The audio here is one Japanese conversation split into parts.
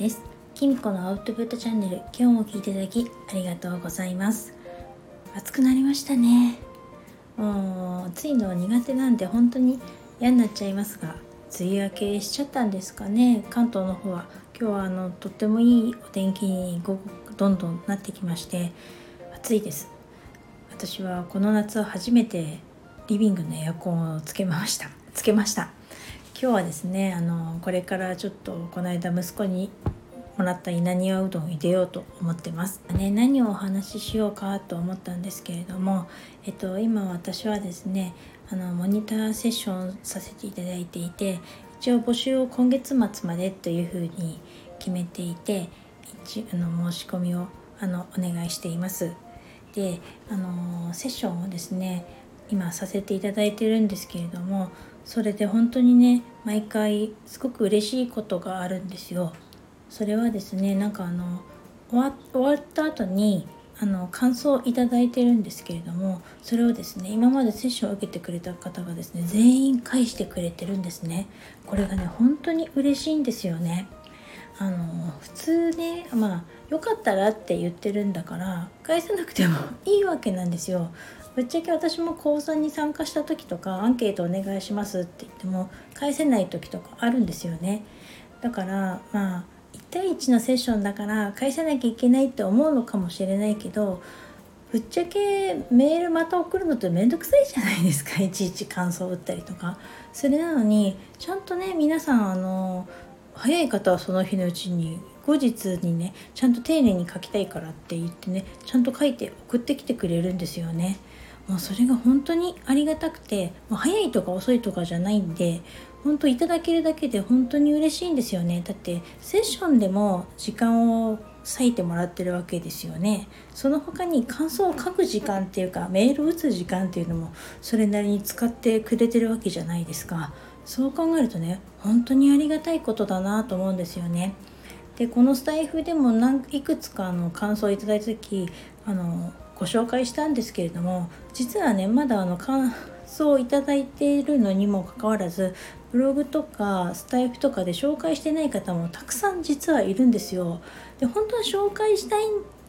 です。きみこのアウトプットチャンネル今日も聞いていただきありがとうございます。暑くなりましたね。もう暑いのは苦手なんで本当に嫌になっちゃいますが梅雨明けしちゃったんですかね。関東の方は今日はあのとってもいいお天気に午後どんどんなってきまして暑いです。私はこの夏初めてリビングのエアコンをつけました。つけました。今日はですねあのこれからちょっとこの間息子にもらった稲庭うどんを入れようと思ってます。ね、何をお話ししようかと思ったんですけれども、えっと、今私はですねあのモニターセッションさせていただいていて一応募集を今月末までというふうに決めていて一あの申し込みをあのお願いしています。であのセッションをですね今させていただいてるんですけれどもそれで本当にね毎回すごく嬉しいことがあるんですよ。それはですねなんかあの終わ終わった後にあの感想をいただいてるんですけれどもそれをですね今までセッションを受けてくれた方がですね全員返してくれてるんですね。これがね本当に嬉しいんですよね。あの普通ねまあよかったらって言ってるんだから返さなくても いいわけなんですよ。ぶっちゃけ私も講座に参加した時とかアンケートお願いしますって言っても返せない時とかあるんですよね。だからまあ1対1のセッションだから返さなきゃいけないって思うのかもしれないけどぶっちゃけメールまた送るのってめんどくさいじゃないですかいちいち感想を打ったりとかそれなのにちゃんとね皆さんあの早い方はその日のうちに後日にねちゃんと丁寧に書きたいからって言ってねちゃんと書いて送ってきてくれるんですよね。もうそれが本当にありがたくてもう早いとか遅いとかじゃないんで本当いただけるだけで本当に嬉しいんですよね。だってセッションでも時間を割いてもらってるわけですよね。その他に感想を書く時間っていうかメールを打つ時間っていうのもそれなりに使ってくれてるわけじゃないですか。そう考えるとね本当にありがたいことだなと思うんですよね。でこのスタイフでも何いくつかの感想をいただいた時あのご紹介したんですけれども実はねまだあの感想をいただいているのにもかかわらずブログとかスタイフとかで紹介してない方もたくさん実はいるんですよ。で本当は紹介したい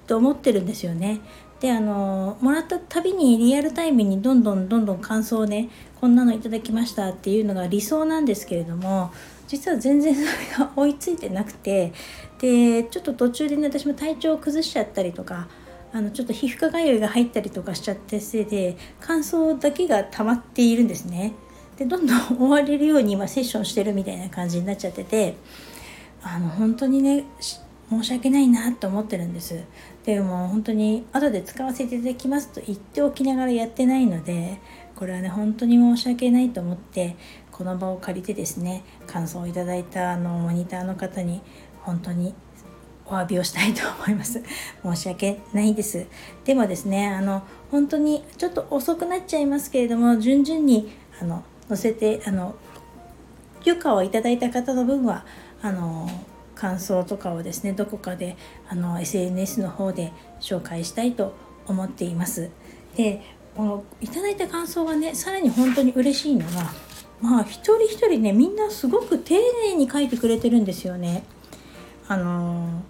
と思ってるんですよね。であのもらったたびにリアルタイムにどんどんどんどん感想をねこんなのいただきましたっていうのが理想なんですけれども実は全然それが追いついてなくてでちょっと途中でね私も体調を崩しちゃったりとかあのちょっと皮膚科がゆいが入ったりとかしちゃってせいで乾燥だけが溜まっているんですね。でどんどん終われるように今セッションしてるみたいな感じになっちゃっててあの本当にね申し訳ないなと思ってるんです。でも本当に後で使わせていただきますと言っておきながらやってないのでこれはね本当に申し訳ないと思ってこの場を借りてですね感想をいただいたあのモニターの方に本当にお詫びをしたいと思います。申し訳ないです。でもですねあの本当にちょっと遅くなっちゃいますけれども順々にあの載せてあの許可をいただいた方の分はあの感想とかをですねどこかであの SNS の方で紹介したいと思っています。でこのいただいた感想がねさらに本当に嬉しいのがまあ一人一人ねみんなすごく丁寧に書いてくれてるんですよね。あの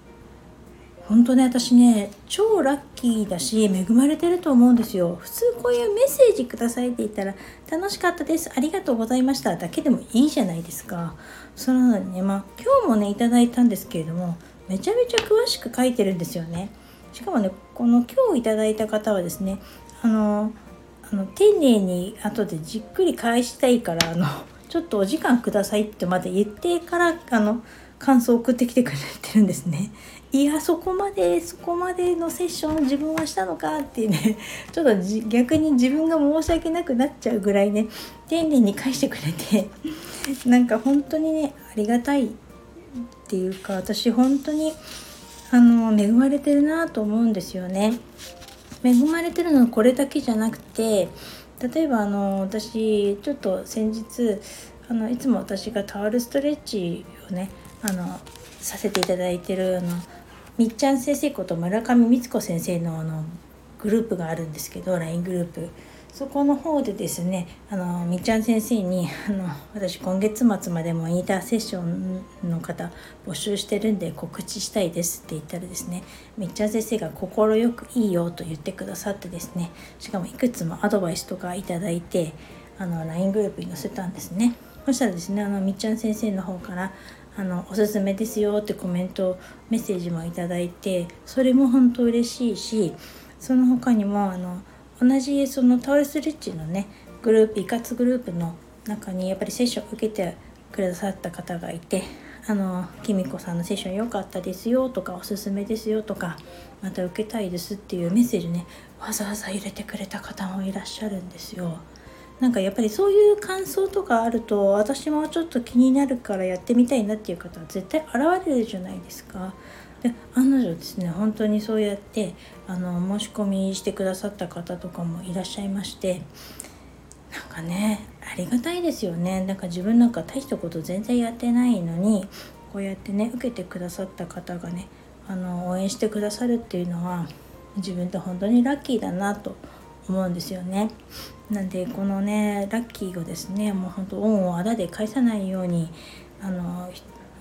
本当ね私ね超ラッキーだし恵まれてると思うんですよ。普通こういうメッセージくださいって言ったら楽しかったですありがとうございましただけでもいいじゃないですか。そののにねまあ今日もねいただいたんですけれどもめちゃめちゃ詳しく書いてるんですよね。しかもねこの今日いただいた方はですねあのあの丁寧に後でじっくり返したいからあのちょっとお時間くださいってまで言ってからあの感想を送ってきてくれてるんですね。いやそこまでそこまでのセッション自分はしたのかってね ちょっと逆に自分が申し訳なくなっちゃうぐらいね丁寧に返してくれてなんか本当にねありがたいっていうか私本当にあの恵まれてるなと思うんですよね。恵まれてるのはこれだけじゃなくて例えばあの私ちょっと先日あのいつも私がタオルストレッチをねあのさせていただいてるあのみっちゃん先生こと村上光子先生のあのグループがあるんですけど LINE グループ。そこの方でですねあのみっちゃん先生にあの私今月末までもインターセッションの方募集してるんで告知したいですって言ったらですねみっちゃん先生が快くいいよと言ってくださってですねしかもいくつもアドバイスとかいただいてあの LINE グループに載せたんですね。そしたらですねあのみっちゃん先生の方からあのおすすめですよってコメントメッセージもいただいてそれも本当嬉しいしその他にもあの同じそのタオルスリッチのねグループイカツグループの中にやっぱりセッションを受けてくださった方がいてあのきみこさんのセッション良かったですよとかおすすめですよとかまた受けたいですっていうメッセージねわざわざ入れてくれた方もいらっしゃるんですよ。なんかやっぱりそういう感想とかあると私もちょっと気になるからやってみたいなっていう方は絶対現れるじゃないですか。で案の定ですね本当にそうやってあの申し込みしてくださった方とかもいらっしゃいましてなんかねありがたいですよねなんか自分なんか大したこと全然やってないのにこうやってね受けてくださった方がねあの応援してくださるっていうのは自分って本当にラッキーだなと思思うんですよね。なんでこのねラッキーをですねもうほんと恩をあだで返さないようにあの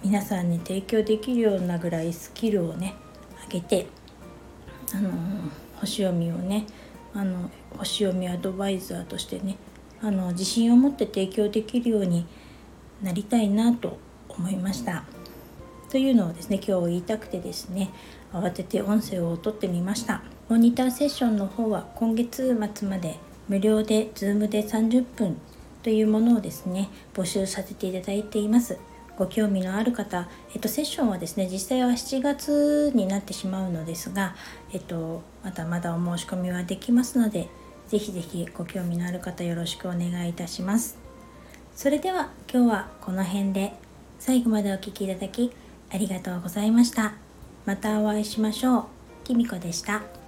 皆さんに提供できるようなぐらいスキルをね上げてあの星読みをねあの星読みアドバイザーとしてねあの自信を持って提供できるようになりたいなと思いました。というのをですね今日言いたくてですね慌てて音声を取ってみました。モニターセッションの方は今月末まで無料で Zoom で30分というものをですね募集させていただいています。ご興味のある方、えっと、セッションはですね実際は7月になってしまうのですが、えっと、まだまだお申し込みはできますのでぜひぜひご興味のある方よろしくお願いいたします。それでは今日はこの辺で最後までお聴きいただきありがとうございました。またお会いしましょう。きみこでした。